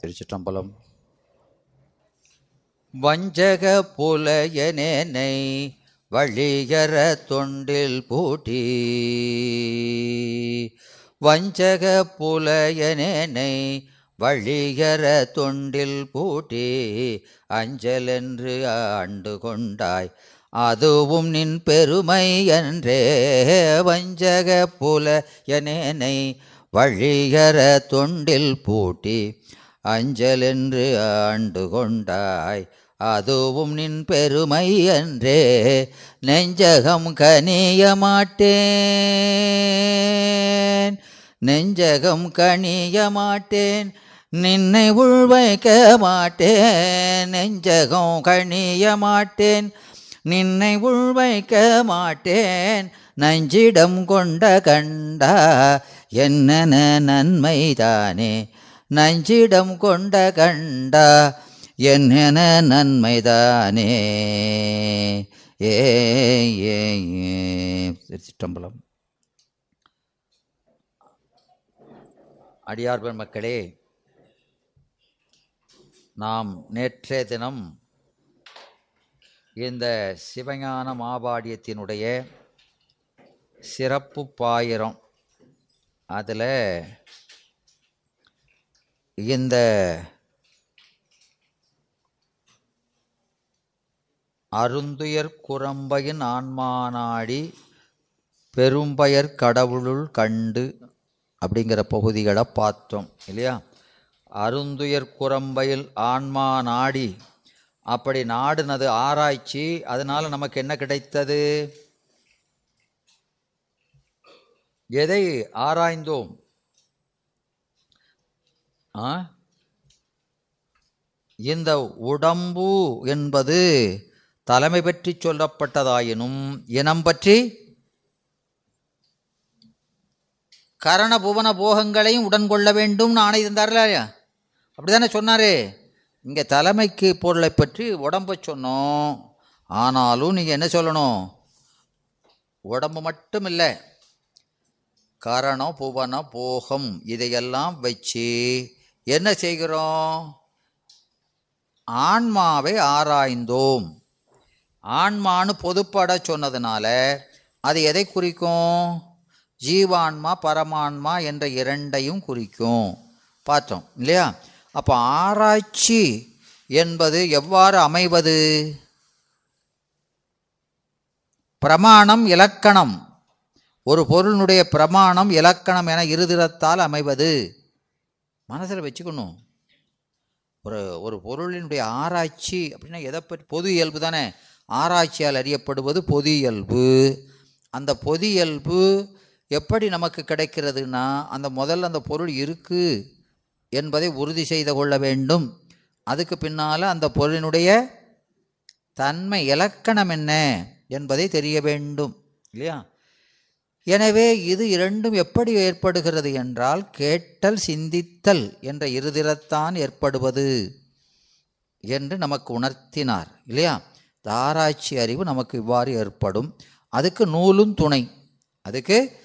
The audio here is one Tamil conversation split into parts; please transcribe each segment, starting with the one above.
திருச்சிற்றம்பலம். வஞ்சக புலையனேனை வழியற தொண்டில் பூட்டி. வஞ்சக புலையனேனை வழியற தொண்டில் பூட்டி. அஞ்சலென்று ஆண்டு கொண்டாய் அதுவும் நின் பெருமை என்றே வஞ்சக புல எனேனை வழியற தொண்டில் பூட்டி. அஞ்சலென்று ஆண்டு கொண்டாய் அதுவும் நின் பெருமை என்றே நெஞ்சகம் கனிய மாட்டேன். நெஞ்சகம் கனிய மாட்டேன் நின்னை உள்வைக்க மாட்டேன். நெஞ்சகம் கனிய மாட்டேன் நின்னை உள்வைக்க மாட்டேன். நஞ்சிடம் கொண்ட கண்டா என்னென்ன நன்மைதானே நஞ்சிடம் கொண்ட கண்டா என்ன நன்மைதானே ஏ ஏ ஏ. திருச்சிற்றம்பலம் அடியார்பன் மக்களே நாம் நேற்றைய தினம் இந்த சிவஞான மாபாடியத்தினுடைய சிறப்பு பாயிரம் அதில் இந்த அருந்துயர் குரம்பையின் ஆன்மானாடி பெரும்பயர் கடவுளுள் கண்டு அப்படிங்கிற பகுதிகளை பார்த்தோம் இல்லையா? அருந்துயர் குரம்பையில் ஆன்மா நாடி அப்படி நாடுனது ஆராய்ச்சி அதனால் நமக்கு என்ன கிடைத்தது? எதை ஆராய்ந்தோம்? இந்த உடம்பு என்பது தலைமை பற்றி சொல்லப்பட்டதாயினும் இனம் பற்றி கரண புவன போகங்களையும் உடன் கொள்ள வேண்டும். ஆணை அப்படி அப்படிதானே சொன்னாரே. இங்கே தலைமைக்கு பொருளை பற்றி உடம்பை சொன்னோம். ஆனாலும் நீங்கள் என்ன சொல்லணும்? உடம்பு மட்டும் இல்லை கரணம் புவன போகம் இதையெல்லாம் வச்சு என்ன செய்கிறோம்? ஆன்மாவை ஆராய்ந்தோம். ஆன்மான்னு பொதுப்பட சொன்னதுனால அது எதை குறிக்கும்? ஜீவான்மா பரமான்மா என்ற இரண்டையும் குறிக்கும். பார்த்தோம் இல்லையா? அப்போ ஆராய்ச்சி என்பது எவ்வாறு அமைவது? பிரமாணம் இலக்கணம். ஒரு பொருளினுடைய பிரமாணம் இலக்கணம் என இருதிரத்தால் அமைவது. மனசில் வச்சுக்கணும். ஒரு ஒரு பொருளினுடைய ஆராய்ச்சி அப்படின்னா எதை பற்றி பொது இயல்பு தானே. ஆராய்ச்சியால் அறியப்படுவது பொது இயல்பு. அந்த பொது இயல்பு எப்படி நமக்கு கிடைக்கிறதுனா அந்த முதல்ல அந்த பொருள் இருக்குது என்பதை உறுதி செய்து கொள்ள வேண்டும். அதுக்கு பின்னால் அந்த பொருளினுடைய தன்மை இலக்கணம் என்ன என்பதை தெரிய வேண்டும். இல்லையா? எனவே இது இரண்டும் எப்படி ஏற்படுகிறது என்றால் கேட்டல் சிந்தித்தல் என்ற இருதிரத்தான் ஏற்படுவது என்று நமக்கு உணர்த்தினார் இல்லையா? இந்த ஆராய்ச்சி அறிவு நமக்கு இவ்வாறு ஏற்படும். அதுக்கு நூலும் துணை. அதுக்கு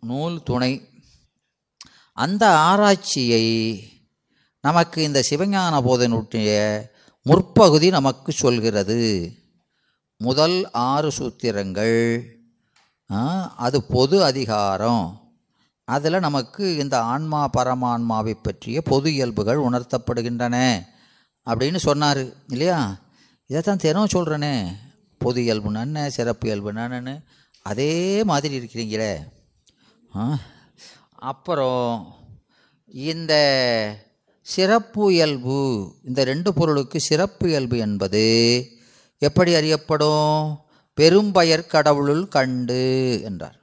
நூல் துணை. அந்த ஆராய்ச்சியை நமக்கு இந்த சிவஞான போதனுடைய முற்பகுதி நமக்கு சொல்கிறது. முதல் ஆறு சூத்திரங்கள் அது பொது அதிகாரம். அதில் நமக்கு இந்த ஆன்மா பரமான்மாவை பற்றிய பொது இயல்புகள் உணர்த்தப்படுகின்றன அப்படின்னு சொன்னார் இல்லையா? இதைத்தான் தினம் சொல்கிறேனே பொது இயல்புனா என்ன சிறப்பு இயல்பு என்னன்னு? அதே மாதிரி இருக்கிறீங்களே. ஆ அப்புறம் இந்த சிறப்பு இயல்பு இந்த ரெண்டு பொருளுக்கு சிறப்பு இயல்பு என்பது எப்படி அறியப்படும்? பெரும்பயர் கடவுளுள் கண்டு என்றார்.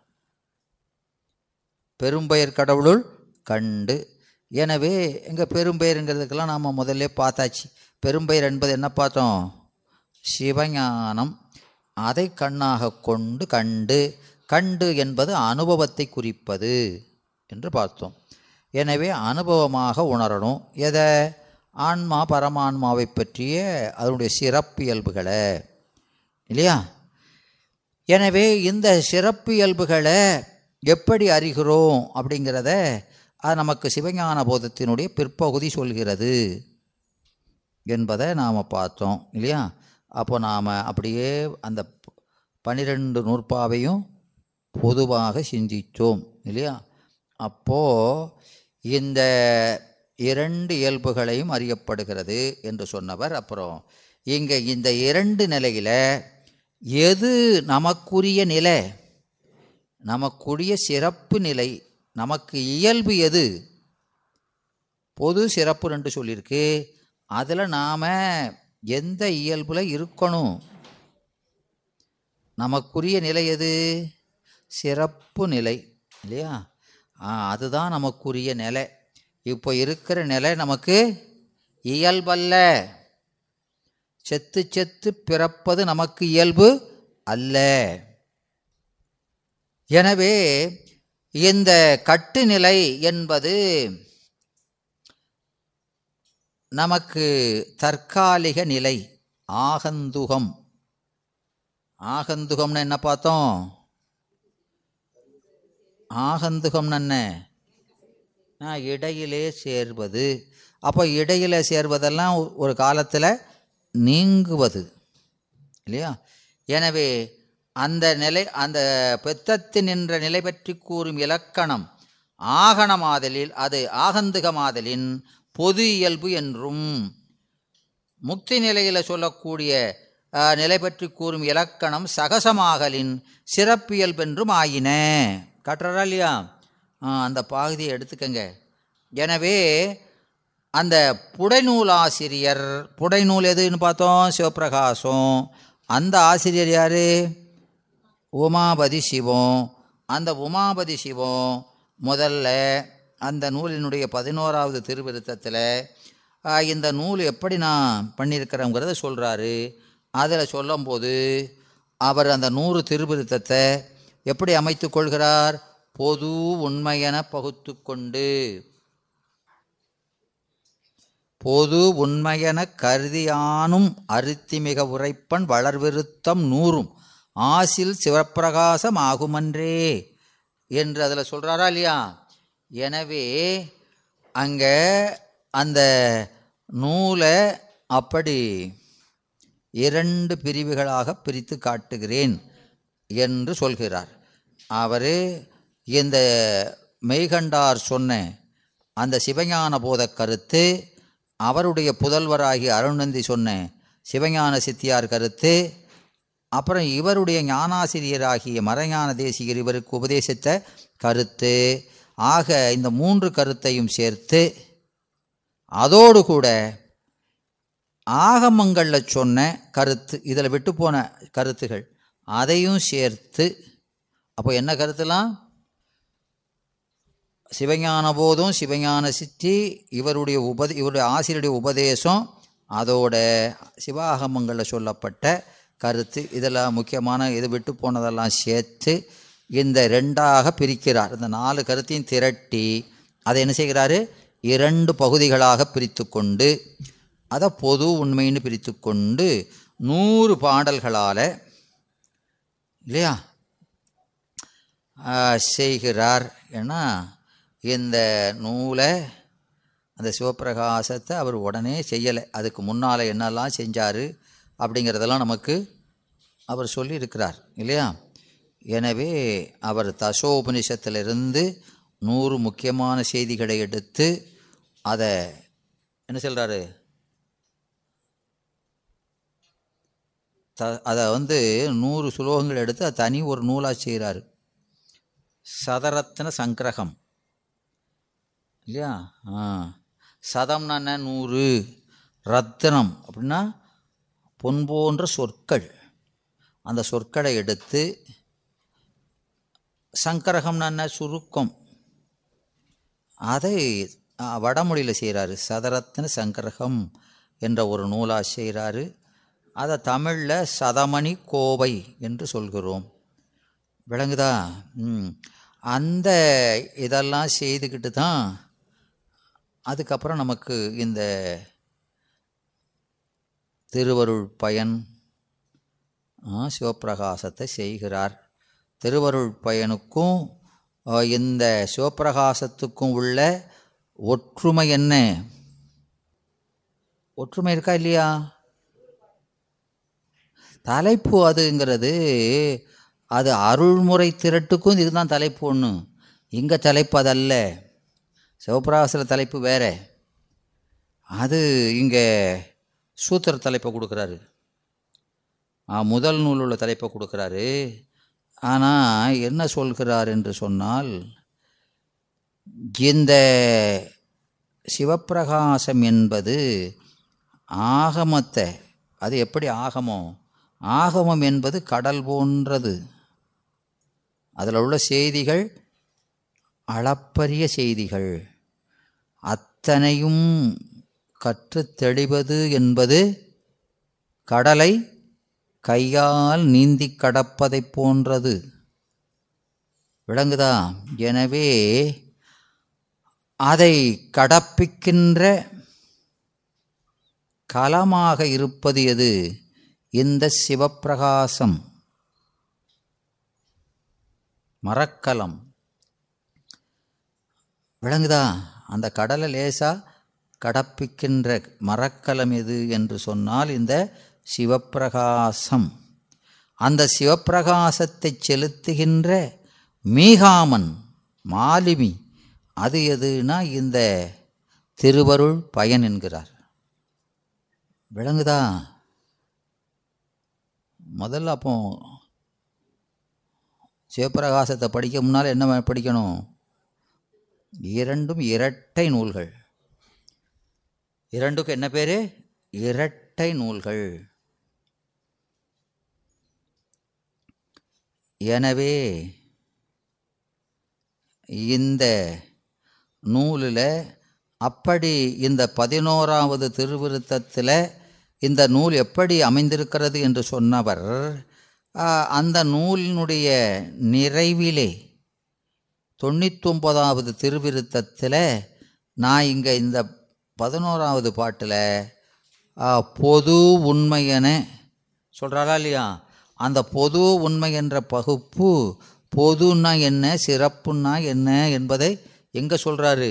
பெரும்பெயர் கடவுளுள் கண்டு. எனவே எங்கள் பெரும்பெயருங்கிறதுக்கெல்லாம் நாம் முதல்ல பார்த்தாச்சு. பெரும்பெயர் என்பது என்ன பார்த்தோம்? சிவஞானம். அதை கண்ணாக கொண்டு கண்டு கண்டு என்பது அனுபவத்தை குறிப்பது என்று பார்த்தோம். எனவே அனுபவமாக உணரணும். எதை? ஆன்மா பரமான்மாவை பற்றிய அதனுடைய சிறப்பியல்புகளை. இல்லையா? எனவே இந்த சிறப்பியல்புகளை எப்படி அறிகிறோம் அப்படிங்கிறத அது நமக்கு சிவஞான போதத்தினுடைய பிற்பகுதி சொல்கிறது என்பதை நாம் பார்த்தோம் இல்லையா? அப்போ நாம் அப்படியே அந்த பனிரெண்டு நூற்பாவையும் பொதுவாக சிந்தித்தோம் இல்லையா? அப்போது இந்த இரண்டு இயல்புகளையும் அறியப்படுகிறது என்று சொன்னவர். அப்புறம் இங்கே இந்த இரண்டு நிலையில் எது நமக்குரிய நிலை நமக்குரிய சிறப்பு நிலை நமக்கு இயல்பு எது? பொது சிறப்பு ரெண்டு சொல்லியிருக்கு. அதில் நாம் எந்த இயல்பில் இருக்கணும்? நமக்குரிய நிலை எது? சிறப்பு நிலை இல்லையா? அதுதான் நமக்குரிய நிலை. இப்போ இருக்கிற நிலை நமக்கு இயல்பல்ல. செத்து செத்து பிறப்பது நமக்கு இயல்பு அல்ல. எனவே இந்த கட்டுநிலை என்பது நமக்கு தற்காலிக நிலை ஆகந்துகம். ஆகந்துகம்னு என்ன பார்த்தோம்? ஆகந்துகம்னு என்ன? ஆ, இடையிலே சேர்வது. அப்போ இடையில சேர்வதெல்லாம் ஒரு காலத்தில் நீங்குவது. இல்லையா? எனவே அந்த நிலை அந்த பெத்தத்து நின்ற நிலை பற்றி கூறும் இலக்கணம் ஆகணமாதலில் அது ஆகந்துகமாதலின் பொது இயல்பு என்றும் முக்தி நிலையில் சொல்லக்கூடிய நிலை பற்றி கூறும் இலக்கணம் சகசமாகலின் சிறப்பியல்பு என்றும் ஆயின. கட்டுறா இல்லையா? அந்த பகுதியை எடுத்துக்கங்க. எனவே அந்த புடைநூல் ஆசிரியர் புடைநூல் எதுன்னு பார்த்தோம்? சிவபிரகாசம் அந்த ஆசிரியர் யார்? உமாபதி சிவம். அந்த உமாபதி சிவம் முதல்ல அந்த நூலினுடைய பதினோராவது திருவிருத்தத்தில் இந்த நூல் எப்படி நான் பண்ணியிருக்கிறேங்கிறத சொல்கிறாரு அதில் சொல்லும்போது அவர் அந்த நூறு திருவிருத்தத்தை எப்படி அமைத்து கொள்கிறார்? பொது உண்மையென பகுத்து கொண்டு. பொது உண்மையெனக் கருதியானும் அருத்திமிக உரைப்பன் வளர்விருத்தம் நூறும். ஆசில் சிவப்பிரகாசம் ஆகுமன்றே என்று அதில் சொல்கிறாரா இல்லையா? எனவே அங்கே அந்த நூலை அப்படி இரண்டு பிரிவுகளாக பிரித்து காட்டுகிறேன் என்று சொல்கிறார். அவர் இந்த மெய்கண்டார் சொன்ன அந்த சிவஞான போத கருத்து அவருடைய புதல்வராகி அருணந்தி சொன்ன சிவஞான சித்தியார் கருத்து அப்புறம் இவருடைய ஞானாசிரியராகிய மறைஞான தேசிகர் இவருக்கு உபதேசித்த கருத்து. ஆக இந்த மூன்று கருத்தையும் சேர்த்து அதோடு கூட ஆகமங்களில் சொன்ன கருத்து இதில் விட்டு போன கருத்துகள் அதையும் சேர்த்து அப்போ என்ன கருத்துலாம்? சிவஞான போதும் சிவஞான சித்தி இவருடைய உபத இவருடைய ஆசிரியருடைய உபதேசம் அதோட சிவாகமங்களில் சொல்லப்பட்ட கருத்து இதெல்லாம் முக்கியமான இது விட்டு போனதெல்லாம் சேர்த்து இந்த ரெண்டாக பிரிக்கிறார். இந்த நாலு கருத்தையும் திரட்டி அதை என்ன செய்கிறாரு? இரண்டு பகுதிகளாக பிரித்து கொண்டு அதை பொது உண்மைன்னு பிரித்து கொண்டு நூறு பாடல்களால் இல்லையா? செய்கிறார். ஏன்னா இந்த நூலை அந்த சிவப்பிரகாசத்தை அவர் உடனே செய்யலை. அதுக்கு முன்னால் என்னெல்லாம் செஞ்சார் அப்படிங்கிறதெல்லாம் நமக்கு அவர் சொல்லியிருக்கிறார் இல்லையா? எனவே அவர் தசோபனிஷத்திலிருந்து நூறு முக்கியமான செய்திகளை எடுத்து அதை என்ன சொல்கிறாரு த அதை வந்து நூறு சுலோகங்கள் எடுத்து அதை தனி ஒரு நூலாக செய்கிறாரு சதரத்ன சங்கிரகம். இல்லையா? ஆ. சதம்னா என்ன? நூறு. ரத்தனம் அப்படின்னா பொன் போன்ற சொற்கள். அந்த சொற்களை எடுத்து சங்கரகம்னா என்ன? சுருக்கம். அதை வடமொழியில் செய்கிறாரு சதரத்ன சங்கரகம் என்ற ஒரு நூலாக செய்கிறாரு அதை தமிழில் சதமணி கோவை என்று சொல்கிறோம். விளங்குதா? ம். அந்த இதெல்லாம் செய்துக்கிட்டு தான் அதுக்கப்புறம் நமக்கு இந்த திருவருள் பயன் ஆ, சிவப்பிரகாசத்தை செய்கிறார். திருவருள் பயனுக்கும் இந்த சிவப்பிரகாசத்துக்கும் உள்ள ஒற்றுமை என்ன? ஒற்றுமை இருக்கா இல்லையா? தலைப்பு அதுங்கிறது அது அருள்முறை திரட்டுக்கும் இதுதான் தலைப்பு ஒன்று இங்கே தலைப்பு அதல்ல. சிவபிரகாசில் தலைப்பு வேறு. அது இங்கே சூத்திர தலைப்பை கொடுக்குறாரு. முதல் நூல் உள்ள தலைப்பை கொடுக்குறாரு. ஆனால் என்ன சொல்கிறார் என்று சொன்னால் இந்த சிவப்பிரகாசம் என்பது ஆகமத்தை அது எப்படி ஆகமம் ஆகமம் என்பது கடல் போன்றது. அதில் உள்ள செய்திகள் அளப்பரிய செய்திகள். அத்தனையும் கற்றுத் தெளிவது என்பது கடலை கையால் நீந்தி கடப்பதைப் போன்றது. விளங்குதா? எனவே அதை கடப்பிக்கின்ற களமாக இருப்பது எது? இந்த சிவப்பிரகாசம். மரக்கலம். விளங்குதா? அந்த கடலை லேசாக கடப்பிக்கின்ற மரக்கலம் எது என்று சொன்னால் இந்த சிவப்பிரகாசம். அந்த சிவப்பிரகாசத்தை செலுத்துகின்ற மீகாமன் மாலிமி அது எதுனா இந்த திருவருள் பயன் என்கிறார். விளங்குதா? முதல்ல அப்போ சிவப்பிரகாசத்தை படிக்க முன்னால் என்ன படிக்கணும்? இரண்டும் இரட்டை நூல்கள். இரண்டுக்கு என்ன பேர்? இரட்டை நூல்கள். எனவே இந்த நூலில் அப்படி இந்த பதினோராவது திருவிருத்தத்தில் இந்த நூல் எப்படி அமைந்திருக்கிறது என்று சொன்னவர் அந்த நூலினுடைய நிறைவிலே தொண்ணூத்தொம்பதாவது திருவிருத்தத்தில் நான் இங்கே இந்த பதினோராவது பாட்டில் பொது உண்மையென சொல்கிறாரா இல்லையா? அந்த பொது உண்மை என்ற பகுப்பு பொதுன்னா என்ன சிறப்புன்னா என்ன என்பதை எங்கே சொல்கிறாரு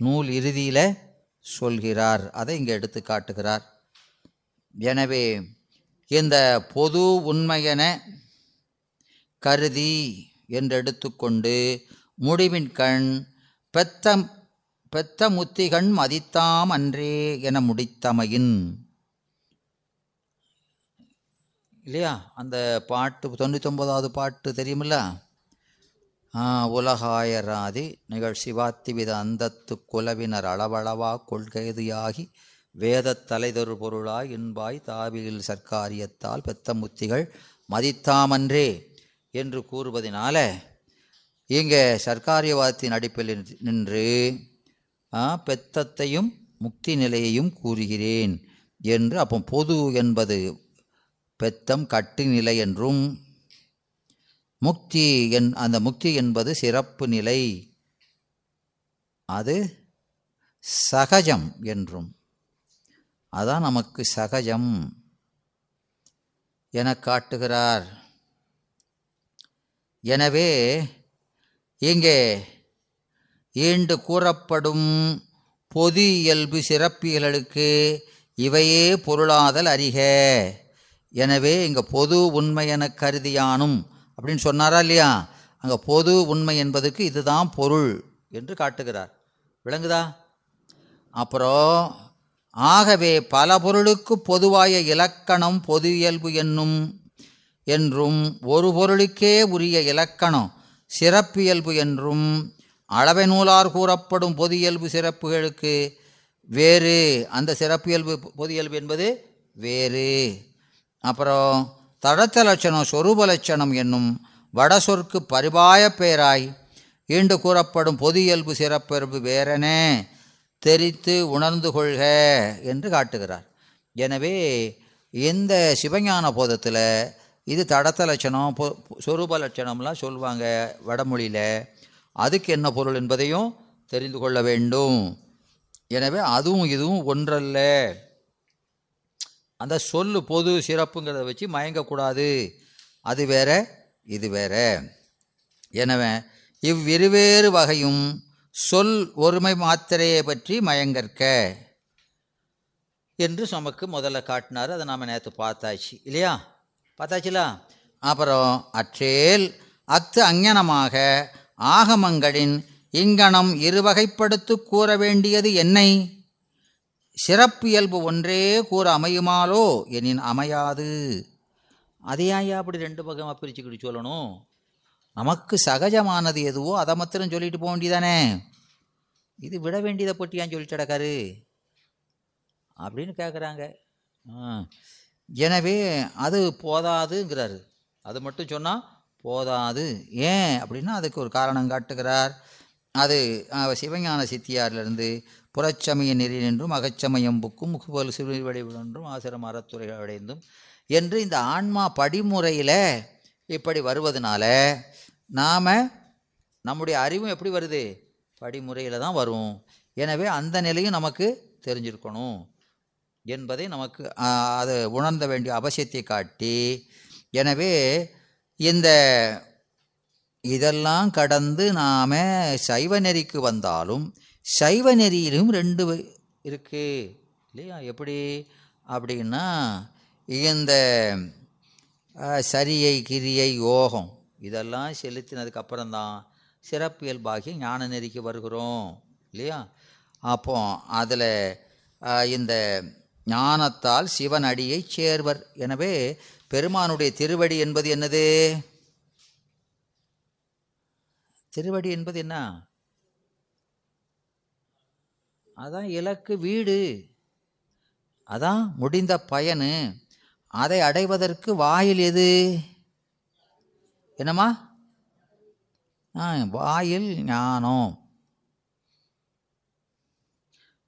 நூல் இறுதியில் சொல்கிறார். அதை இங்கே எடுத்து காட்டுகிறார். எனவே இந்த பொது உண்மையென கருதி என்று எடுத்துக்கொண்டு முடிவின் கண் பெத்த பெத்த முத்திகண் மதித்தாம் அன்றே என முடித்தமையின். இல்லையா? அந்த பாட்டு தொண்ணூத்தொம்பதாவது பாட்டு தெரியுமில்ல? உலகாயராதி நிகழ் சிவாத்திவித அந்தத்து குலவினர் அளவளவா கொள்கைதியாகி வேதத் தலைதொரு பொருளாய் இன்பாய் தாவியில் சர்க்காரியத்தால் பெத்த முத்திகள் மதித்தாமன்றே என்று கூறுவதினால இங்கே சர்க்காரியவாதத்தின் அடிப்பில் நின்று- நின்று ஆ, பெத்தத்தையும் முக்தி நிலையையும் கூறுகிறேன் என்று அப்போ பொது என்பது பெத்தம் கட்டு நிலை என்றும் முக்தி என் அந்த முக்தி என்பது சிறப்பு நிலை அது சகஜம் என்றும். அதான் நமக்கு சகஜம் என காட்டுகிறார். எனவே இங்கே ஈண்டு கூறப்படும் பொது இயல்பு சிறப்பியல்களுக்கு இவையே பொருளாதல் அறிக. எனவே இங்கே பொது உண்மை என கருதியானும் அப்படின்னு சொன்னாரா இல்லையா? அங்கே பொது உண்மை என்பதற்கு இதுதான் பொருள் என்று காட்டுகிறார். விளங்குதா? அப்புறம் ஆகவே பல பொருளுக்கு பொதுவாய இலக்கணம் பொது இயல்பு என்னும் என்றும் ஒரு பொருளுக்கே உரிய இலக்கணம் சிறப்பியல்பு என்றும் அளவை நூலார் கூறப்படும் பொதியல்பு சிறப்புகளுக்கு வேறு. அந்த சிறப்பியல்பு பொதியியல்பு என்பது வேறு. அப்புறம் தடத்த லட்சணம் சொரூப லட்சணம் என்னும் வட சொற்கு பரிபாய பேராய் ஈண்டு கூறப்படும் பொது இயல்பு சிறப்பியல்பு வேறெனே தெரித்து உணர்ந்து கொள்க என்று காட்டுகிறார். எனவே இந்த சிவஞான போதத்தில் இது தடத்த லட்சணம் பொ சொரூப லட்சணம்லாம் சொல்லுவாங்க வடமொழியில். அதுக்கு என்ன பொருள் என்பதையும் தெரிந்து கொள்ள வேண்டும். எனவே அதுவும் இதுவும் ஒன்றல்ல. அந்த சொல்லு பொது சிறப்புங்கிறத வச்சு மயங்கக்கூடாது. அது வேற இது வேற. எனவே இவ்விருவேறு வகையும் சொல் ஒருமை மாத்திரையை பற்றி மயங்கற்க என்று நமக்கு முதல்ல காட்டினார். அதை நாம் நேற்று பார்த்தாச்சு. இல்லையா? பார்த்தாச்சுலா? அப்புறம் அற்றேல் அத்து அஞ்ஞனமாக ஆகமங்களின் இங்கனம் இருவகைப்படுத்து கூற வேண்டியது என்னை? சிறப்பியல்பு ஒன்றே கூற அமையுமாலோ எனின் அமையாது. அதையாயா அப்படி ரெண்டு பக்கமாக பிரிச்சுக்கிட்டு சொல்லணும்? நமக்கு சகஜமானது எதுவோ அதை மாத்திரம் சொல்லிட்டு போக வேண்டியதானே? இது விட வேண்டியதை பற்றியான்னு சொல்லிட்டு கிடக்காரு அப்படின்னு கேட்குறாங்க எனவே அது போதாதுங்கிறாரு. அது மட்டும் சொன்னால் போதாது. ஏன் அப்படின்னா அதுக்கு ஒரு காரணம் காட்டுகிறார். அது சிவஞான சித்தியாரிலிருந்து புறச்சமய நெறி நின்றும் அகச்சமயம் புக்கும் முகுபல் சிறுவடிவிடன்றும் ஆசிரம் அறத்துறை அடைந்தும் என்று இந்த ஆன்மா படிமுறையில் இப்படி வருவதனால நாம் நம்முடைய அறிவும் எப்படி வருது? படிமுறையில் தான் வரும். எனவே அந்த நிலையும் நமக்கு தெரிஞ்சிருக்கணும். என்பதை நமக்கு அது உணர்ந்த வேண்டிய அவசியத்தை காட்டி எனவே இந்த இதெல்லாம் கடந்து நாம் சைவ நெறிக்கு வந்தாலும் சைவ நெறியிலும் ரெண்டு இருக்குது இல்லையா? எப்படி? அப்படின்னா இந்த சரியை கிரியை யோகம் இதெல்லாம் செலுத்தினதுக்கு அப்புறம்தான் சிறப்பியல்பாகி ஞான நெறிக்கு வருகிறோம் இல்லையா? அப்போ அதில் இந்த ஞானத்தால் சிவன் அடியை சேர்வர். எனவே பெருமானுடைய திருவடி என்பது என்னது? திருவடி என்பது என்ன? அதான் இலக்கு வீடு. அதான் முடிந்த பயனு. அதை அடைவதற்கு வாயில் எது? என்னம்மா? ஆ வாயில் ஞானம்.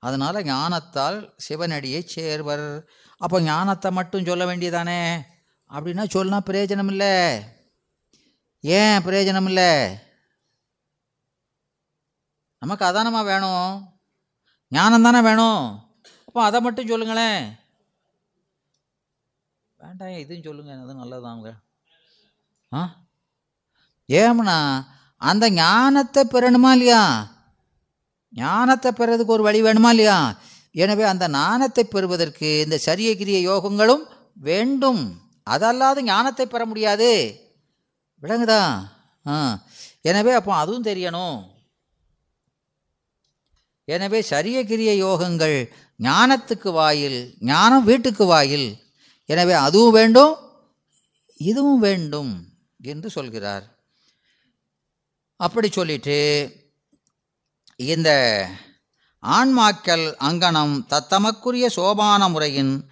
அதனால் ஞானத்தால் சிவனடியை சேர்வர். அப்போ ஞானத்தை மட்டும் சொல்ல வேண்டியதானே? அப்படின்னா சொன்னா பிரயோஜனம் இல்லை ஏன் பிரயோஜனம் இல்லை நமக்கு அதானமாக வேணும். ஞானம் தானே வேணும். அப்போ அதை மட்டும் சொல்லுங்களேன். வேண்டாம் இதுவும் சொல்லுங்க. அது நல்லதாங்க. ஆ? ஏம்னா அந்த ஞானத்தை பெறணுமா இல்லையா? ஞானத்தை பெறதுக்கு ஒரு வழி வேணுமா இல்லையா? எனவே அந்த ஞானத்தை பெறுவதற்கு இந்த சரிய கிரிய யோகங்களும் வேண்டும். அதல்லாது ஞானத்தை பெற முடியாது. விளங்குதா? ஆ. எனவே அப்போ அதுவும் தெரியணும். எனவே சரிய கிரிய யோகங்கள் ஞானத்துக்கு வாயில் ஞானம் வீட்டுக்கு வாயில். எனவே அதுவும் வேண்டும் இதுவும் வேண்டும் என்று சொல்கிறார். அப்படி சொல்லிட்டு இந்த ஆன்மாக்கள் அங்கனம் தத்தமக்குரிய சோபான முறையின்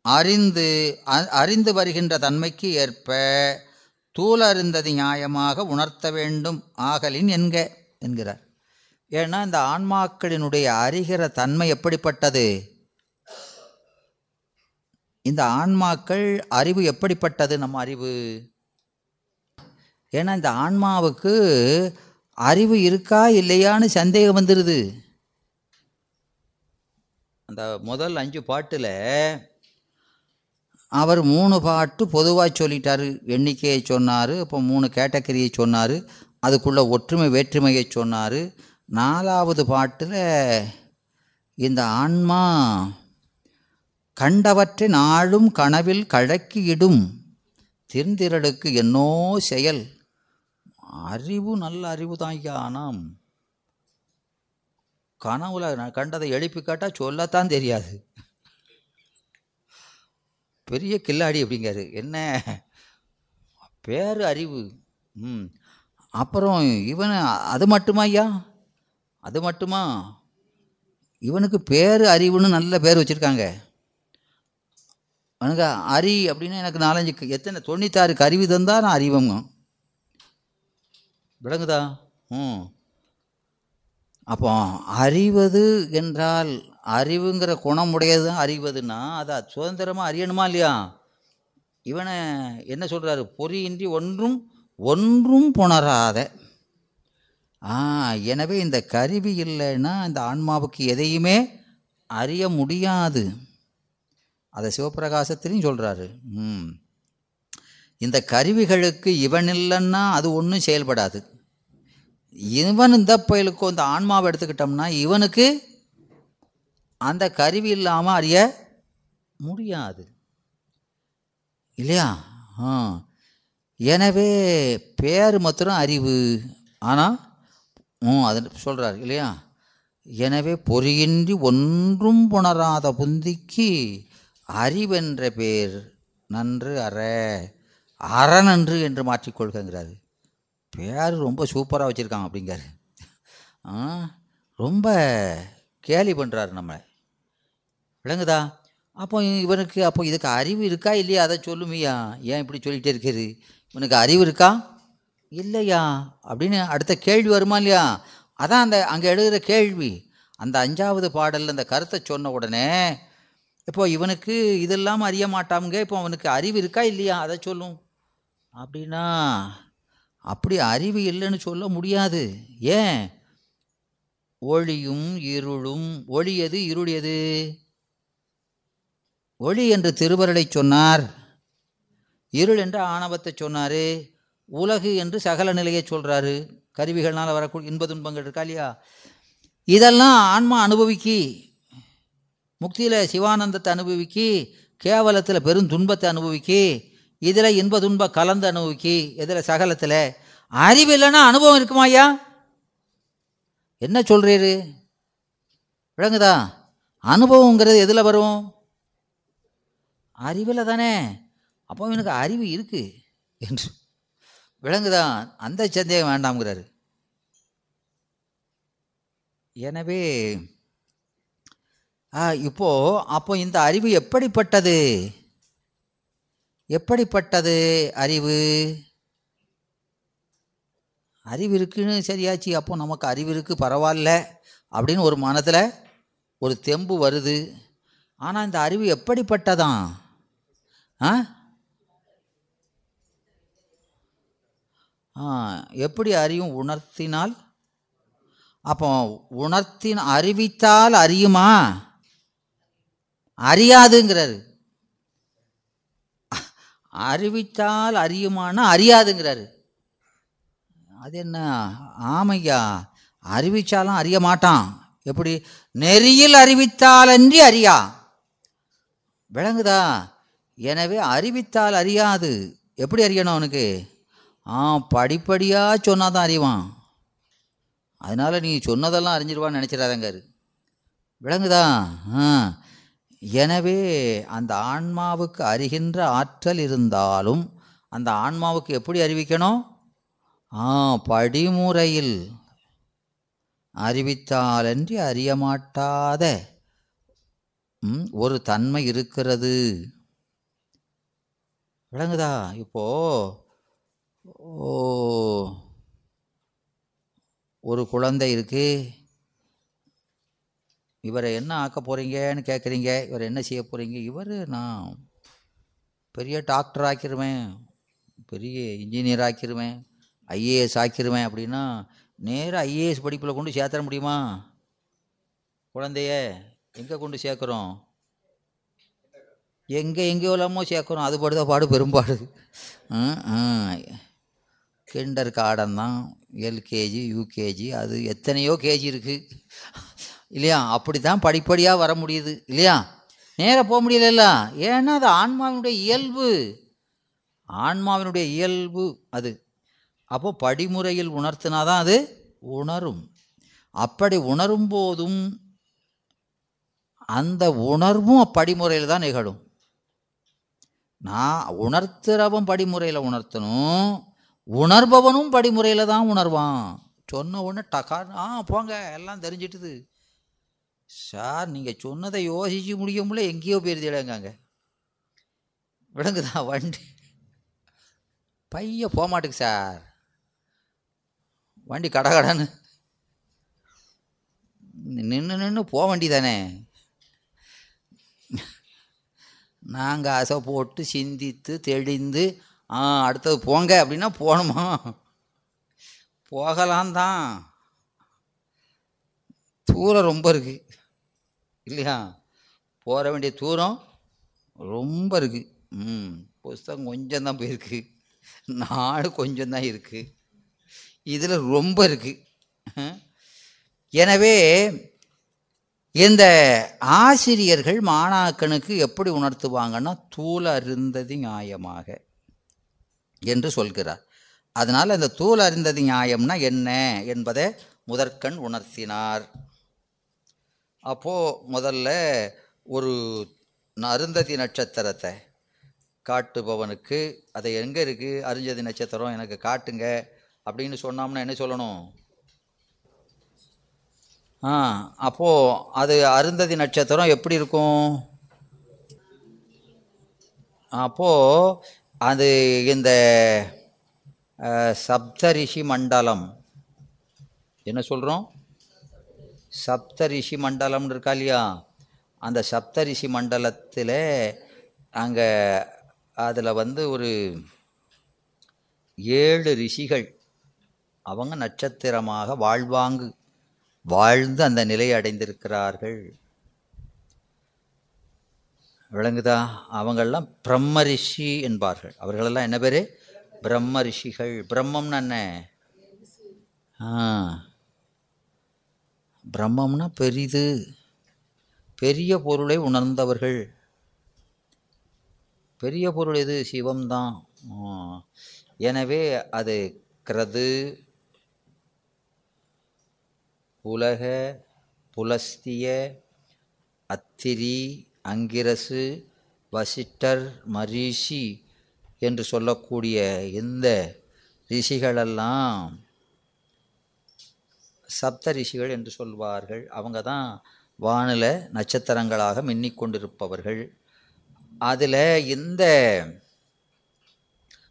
அறிந்து அறிந்து வருகின்ற தன்மைக்கு ஏற்ப தூளறிந்தது நியாயமாக உணர்த்த வேண்டும் ஆகலின் என்க என்கிறார். ஏன்னா இந்த ஆன்மாக்களினுடைய அறிகிற தன்மை எப்படிப்பட்டது? இந்த ஆன்மாக்கள் அறிவு எப்படிப்பட்டது நம்ம அறிவு? ஏன்னா இந்த ஆன்மாவுக்கு அறிவு இருக்கா இல்லையான்னு சந்தேகம் வந்துடுது அந்த முதல் அஞ்சு பாட்டில் அவர் மூணு பாட்டு பொதுவாக சொல்லிட்டாரு. எண்ணிக்கையை சொன்னார் இப்போ மூணு கேட்டகரியை சொன்னார் அதுக்குள்ள ஒற்றுமை வேற்றுமையை சொன்னார். நாலாவது பாட்டில் இந்த ஆன்மா கண்டவற்றை நாளும் கனவில் கழக்கியிடும். திருந்திரளுக்கு என்னோ செயல். அறிவு நல்ல அறிவு தான் ஐயா. ஆனால் கனவுல நான் கண்டதை எழுப்பி காட்டால் சொல்லத்தான் தெரியாது. பெரிய கில்லாடி அப்படிங்காரு என்ன? பேர் அறிவு. ம். அப்புறம் இவன் அது மட்டுமா ஐயா? அது மட்டுமா? இவனுக்கு பேர் அறிவுன்னு நல்ல பேர் வச்சுருக்காங்க. அவனுக்கு அரி அப்படின்னா எனக்கு நாலஞ்சு எத்தனை தொண்ணூத்தாறு கருவி தந்தால் நான் அறிவங்க. விளங்குதா? ம். அப்போ அறிவது என்றால் அறிவுங்கிற குணமுடையது தான் அறிவதுன்னா அதை சுதந்திரமாக அறியணுமா இல்லையா? இவனை என்ன சொல்கிறாரு பொறியின்றி ஒன்றும் ஒன்றும் புணராத. ஆ எனவே இந்த கருவி இல்லைன்னா இந்த ஆன்மாவுக்கு எதையுமே அறிய முடியாது. அதை சிவபிரகாசத்திலையும் சொல்கிறாரு ம். இந்த கருவிகளுக்கு இவன் இல்லைன்னா அது ஒன்றும் செயல்படாது. இவன் இந்த பயலுக்கும் இந்த ஆன்மாவை எடுத்துக்கிட்டோம்னா இவனுக்கு அந்த கருவி இல்லாமல் அறிய முடியாது. இல்லையா? ஆ. எனவே பேர் மாத்திரம் அறிவு. ஆனால் ம் அது சொல்கிறார் இல்லையா? எனவே பொறியின்றி ஒன்றும் புணராத புந்திக்கு அறிவென்ற பேர் நன்று அற அறநன்று என்று மாற்றிக்கொள்கிறாரு பேர் ரொம்ப சூப்பராக வச்சுருக்காங்க அப்படிங்காரு ஆ ரொம்ப கேலி பண்ணுறாரு நம்மளை. விளங்குதா? அப்போ இவனுக்கு அப்போ இதுக்கு அறிவு இருக்கா இல்லையா? அதை சொல்லுமையா? ஏன் இப்படி சொல்லிகிட்டே இருக்கிறது இவனுக்கு அறிவு இருக்கா? இல்லையா? அப்படின்னு அடுத்த கேள்வி வருமா இல்லையா? அதான் அந்த அங்கே எழுதுகிற கேள்வி. அந்த அஞ்சாவது பாடலில் அந்த கருத்தை சொன்ன உடனே இப்போ இவனுக்கு இதெல்லாம் அறிய மாட்டாங்க இப்போ அவனுக்கு அறிவு இருக்கா இல்லையா? அதை சொல்லும். அப்படின்னா அப்படி அறிவு இல்லைன்னு சொல்ல முடியாது. ஏன்? ஒளியும் இருளும் ஒளி எது? இருள் எது? ஒளி என்று திருவருளை சொன்னார். இருள் என்று ஆணவத்தை சொன்னார். உலகு என்று சகல நிலையை சொல்கிறாரு கருவிகள்னால் வரக்கூடிய இன்ப துன்பங்கள் இருக்கா இல்லையா? இதெல்லாம் ஆன்மா அனுபவிக்கி முக்தியில் சிவானந்தத்தை அனுபவிக்கி கேவலத்தில் பெரும் துன்பத்தை அனுபவிக்கி இதில் இன்ப துன்ப கலந்து அனுபவிக்கி இதில் சகலத்தில் அறிவு இல்லைன்னா அனுபவம் இருக்குமா ஐயா? என்ன சொல்கிறீரு விளங்குதா? அனுபவங்கிறது எதில் வரும்? அறிவில் தானே. அப்போ எனக்கு அறிவு இருக்குது என்று. விளங்குதா? அந்த சந்தேகம் வேண்டாம்ங்கிறாரு. எனவே ஆ அப்போ இந்த அறிவு எப்படிப்பட்டது? எப்படிப்பட்டது அறிவு? அறிவு இருக்குன்னு சரியாச்சு அப்போ நமக்கு அறிவு இருக்குது பரவாயில்ல அப்படின்னு ஒரு மனத்தில் ஒரு தெம்பு வருது. ஆனால் இந்த அறிவு எப்படிப்பட்டதான் ஆ? ஆ எப்படி அறியும்? உணர்த்தினால்? அப்போ உணர்த்தின் அறிவித்தால் அறியுமா? அறியாதுங்கிறாரு. அறிவித்தால் அறியுமானா அறியாதுங்கிறாரு. அது என்ன? ஆமையா அறிவிச்சாலும் அறிய மாட்டான். எப்படி? நெறியில் அறிவித்தாலன்றி அறியா. விளங்குதா? எனவே அறிவித்தால் அறியாது. எப்படி அறியணும் அவனுக்கு? ஆ படிப்படியாக சொன்னால் தான் அறிவான். அதனால் நீ சொன்னதெல்லாம் அறிஞ்சிருவான்னு நினச்சிடாதங்காரு விளங்குதா? ஆ. எனவே அந்த ஆன்மாவுக்கு அறிகின்ற ஆற்றல் இருந்தாலும் அந்த ஆன்மாவுக்கு எப்படி அறிவிக்கணும்? ஆ படிமுறையில். அறிவித்தாலன்றி அறியமாட்டாத ம், ஒரு தன்மை இருக்கிறது. விளங்குதா? இப்போ ஓ ஒரு குழந்தை இருக்கு. இவரை என்ன ஆக்க போகிறீங்கன்னு கேட்குறீங்க இவர் என்ன செய்ய போகிறீங்க இவர் நான் பெரிய டாக்டர் ஆக்கிருவேன் பெரிய இன்ஜினியர் ஆக்கிருவேன் ஐஏஎஸ் ஆக்கிருவேன் அப்படின்னா நேராக ஐஏஎஸ் படிப்பில் கொண்டு சேர்த்துற முடியுமா? குழந்தைய எங்கே கொண்டு சேர்க்குறோம்? எங்கே எங்கே உள்ளமோ சேர்க்குறோம். அது பாடுதான் பாடு பெரும்பாடு. கிண்டர் கார்டன் தான் எல்கேஜி யூகேஜி அது எத்தனையோ கேஜி இருக்குது இல்லையா? அப்படி தான் படிப்படியாக வர முடியுது இல்லையா? நேராக போக முடியலல்ல. ஏன்னா அது ஆன்மாவினுடைய இயல்பு. ஆன்மாவினுடைய இயல்பு அது. அப்போது படிமுறையில் உணர்த்தினாதான் அது உணரும். அப்படி உணரும் போதும் அந்த உணர்வும் படிமுறையில் தான் நிகழும். நான் உணர்த்துறவன் படிமுறையில் உணர்த்தணும் உணர்பவனும் படிமுறையில் தான் உணர்வான். சொன்ன உடனே டக்கா ஆ போங்க எல்லாம் தெரிஞ்சிட்டுது. சார் நீங்கள் சொன்னதை யோசிச்சு முடிய முடியல எங்கேயோ போயிருந்தீடாங்க விலங்குதான் வண்டி. பைய போக மாட்டுக்கு சார். வண்டி கடகடன்னு நின்று நின்று போக வண்டி தானே நாங்கள் அசை போட்டு சிந்தித்து தெளிந்து ஆ அடுத்தது போங்க அப்படின்னா போகணுமா? போகலாம் தான் தூரம் ரொம்ப இருக்குது இல்லையா? போக வேண்டிய தூரம் ரொம்ப இருக்குது ம் புஸ்தகம் கொஞ்சம் தான் போயிருக்கு. நாடு கொஞ்சம் தான் இருக்குது இதில் ரொம்ப இருக்குது எனவே இந்த ஆசிரியர்கள் மாணாக்கனுக்கு எப்படி உணர்த்துவாங்கன்னா தூள் அருந்தது நியாயமாக என்று சொல்கிறார். அதனால் அந்த தூள் அறிந்தது நியாயம்னா என்ன என்பதை முதற்கண் உணர்த்தினார். அப்போது முதல்ல ஒரு அருந்ததி நட்சத்திரத்தை காட்டுபவனுக்கு அதை எங்கே இருக்குது அருந்ததி நட்சத்திரம் எனக்கு காட்டுங்க. அப்படின்னு சொன்னோம்னா என்ன சொல்லணும்? ஆ அப்போது அது அருந்ததி நட்சத்திரம் எப்படி இருக்கும்? அப்போது அது இந்த சப்தரிஷி மண்டலம். என்ன சொல்கிறோம் சப்தரிஷி மண்டலம்னு இருக்கா இல்லையா? அந்த சப்தரிஷி மண்டலத்தில் அங்கே அதில் வந்து ஒரு ஏழு ரிஷிகள். அவங்க நட்சத்திரமாக வாழ்வாங்கு வாழ்ந்து அந்த நிலையை அடைந்திருக்கிறார்கள். விளங்குதா? அவங்கெல்லாம் பிரம்ம ரிஷி என்பார்கள். அவர்களெல்லாம் என்ன பேர்? பிரம்ம ரிஷிகள். பிரம்மம்னு என்ன? ஆ. பிரம்மம்னா பெரிது. பெரிய பொருளை உணர்ந்தவர்கள். பெரிய பொருள் எது? சிவம்தான். எனவே அது கிரது உலக புலஸ்திய அத்திரி அங்கிரசு வசிட்டர் மரீஷி என்று சொல்லக்கூடிய இந்த ரிஷிகளெல்லாம் சப்த ரிஷிகள் என்று சொல்வார்கள். அவங்க தான் வானில நட்சத்திரங்களாக மின்னிக் கொண்டிருப்பவர்கள். அதில் இந்த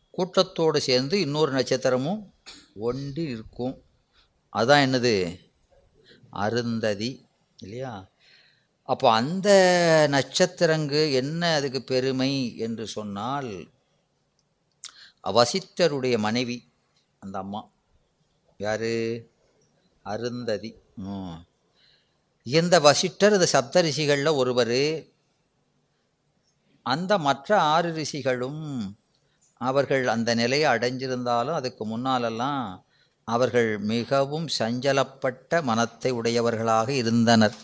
கூட்டத்தோடு சேர்ந்து இன்னொரு நட்சத்திரமும் ஒன்று இருக்கும் அதான் என்னது? அருந்ததி இல்லையா? அப்போ அந்த நட்சத்திரங்கு என்ன அதுக்கு பெருமை என்று சொன்னால் வசித்தருடைய மனைவி அந்த அம்மா. யாரு? அருந்ததி. இந்த வசிட்டர் இந்த சப்த ரிஷிகளில் ஒருவர் அந்த மற்ற ஆறு ரிஷிகளும் அவர்கள் அந்த நிலையை அடைஞ்சிருந்தாலும் அதுக்கு முன்னாலெல்லாம் அவர்கள் மிகவும் சஞ்சலப்பட்ட மனத்தை உடையவர்களாக இருந்தனர்.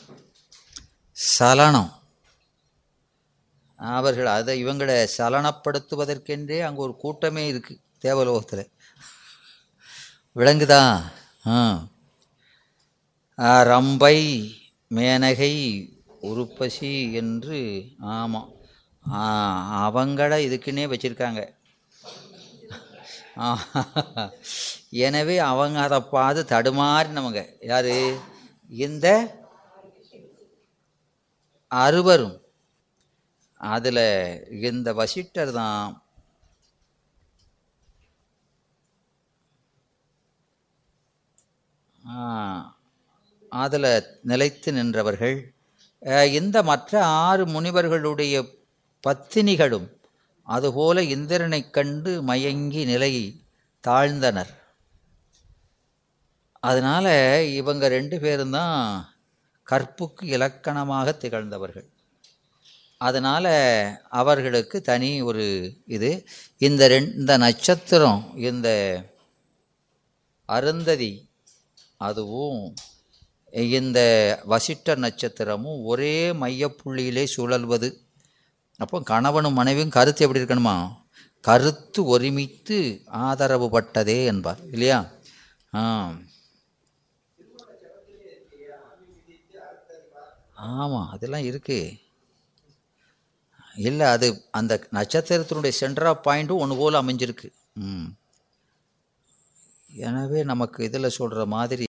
சலனம். அவர்கள் அதை இவங்களை சலனப்படுத்துவதற்கென்றே அங்கே ஒரு கூட்டமே இருக்குது தேவலோகத்தில். விளங்குதா ஆ, ரம்பை மேனகை உருப்பசி என்று ஆமாம் அவங்கள இதுக்குன்னே வச்சுருக்காங்க. எனவே அவங்க அதை பார்த்து தடுமாறினவங்க. யார்? இந்த அறுவரும். அதில் இந்த வசிட்டர் தான் ஆ அதில் நிலைத்து நின்றவர்கள் இந்த மற்ற ஆறு முனிவர்களுடைய பத்தினிகளும் அதுபோல இந்திரனைக் கண்டு மயங்கி நிலை தாழ்ந்தனர். அதனால் இவங்க ரெண்டு பேரும் தான் கற்புக்கு இலக்கணமாக திகழ்ந்தவர்கள். அதனால் அவர்களுக்கு தனி ஒரு இது. இந்த ரெண் இந்த நட்சத்திரம் இந்த அருந்ததி அதுவும் இந்த வசிட்ட நட்சத்திரமும் ஒரே மையப்புள்ளியிலே சுழல்வது. அப்போ கணவனும் மனைவியும் கருத்து எப்படி இருக்கணுமா? கருத்து ஒருமித்து ஆதரவு பட்டதே என்பார் இல்லையா? ஆமாம் அதெல்லாம் இருக்கு. இல்லை அது அந்த நட்சத்திரத்தினுடைய சென்டர் பாயிண்ட்டும் ஒன்று போல் அமைஞ்சிருக்கு. ம். எனவே நமக்கு இதில் சொல்கிற மாதிரி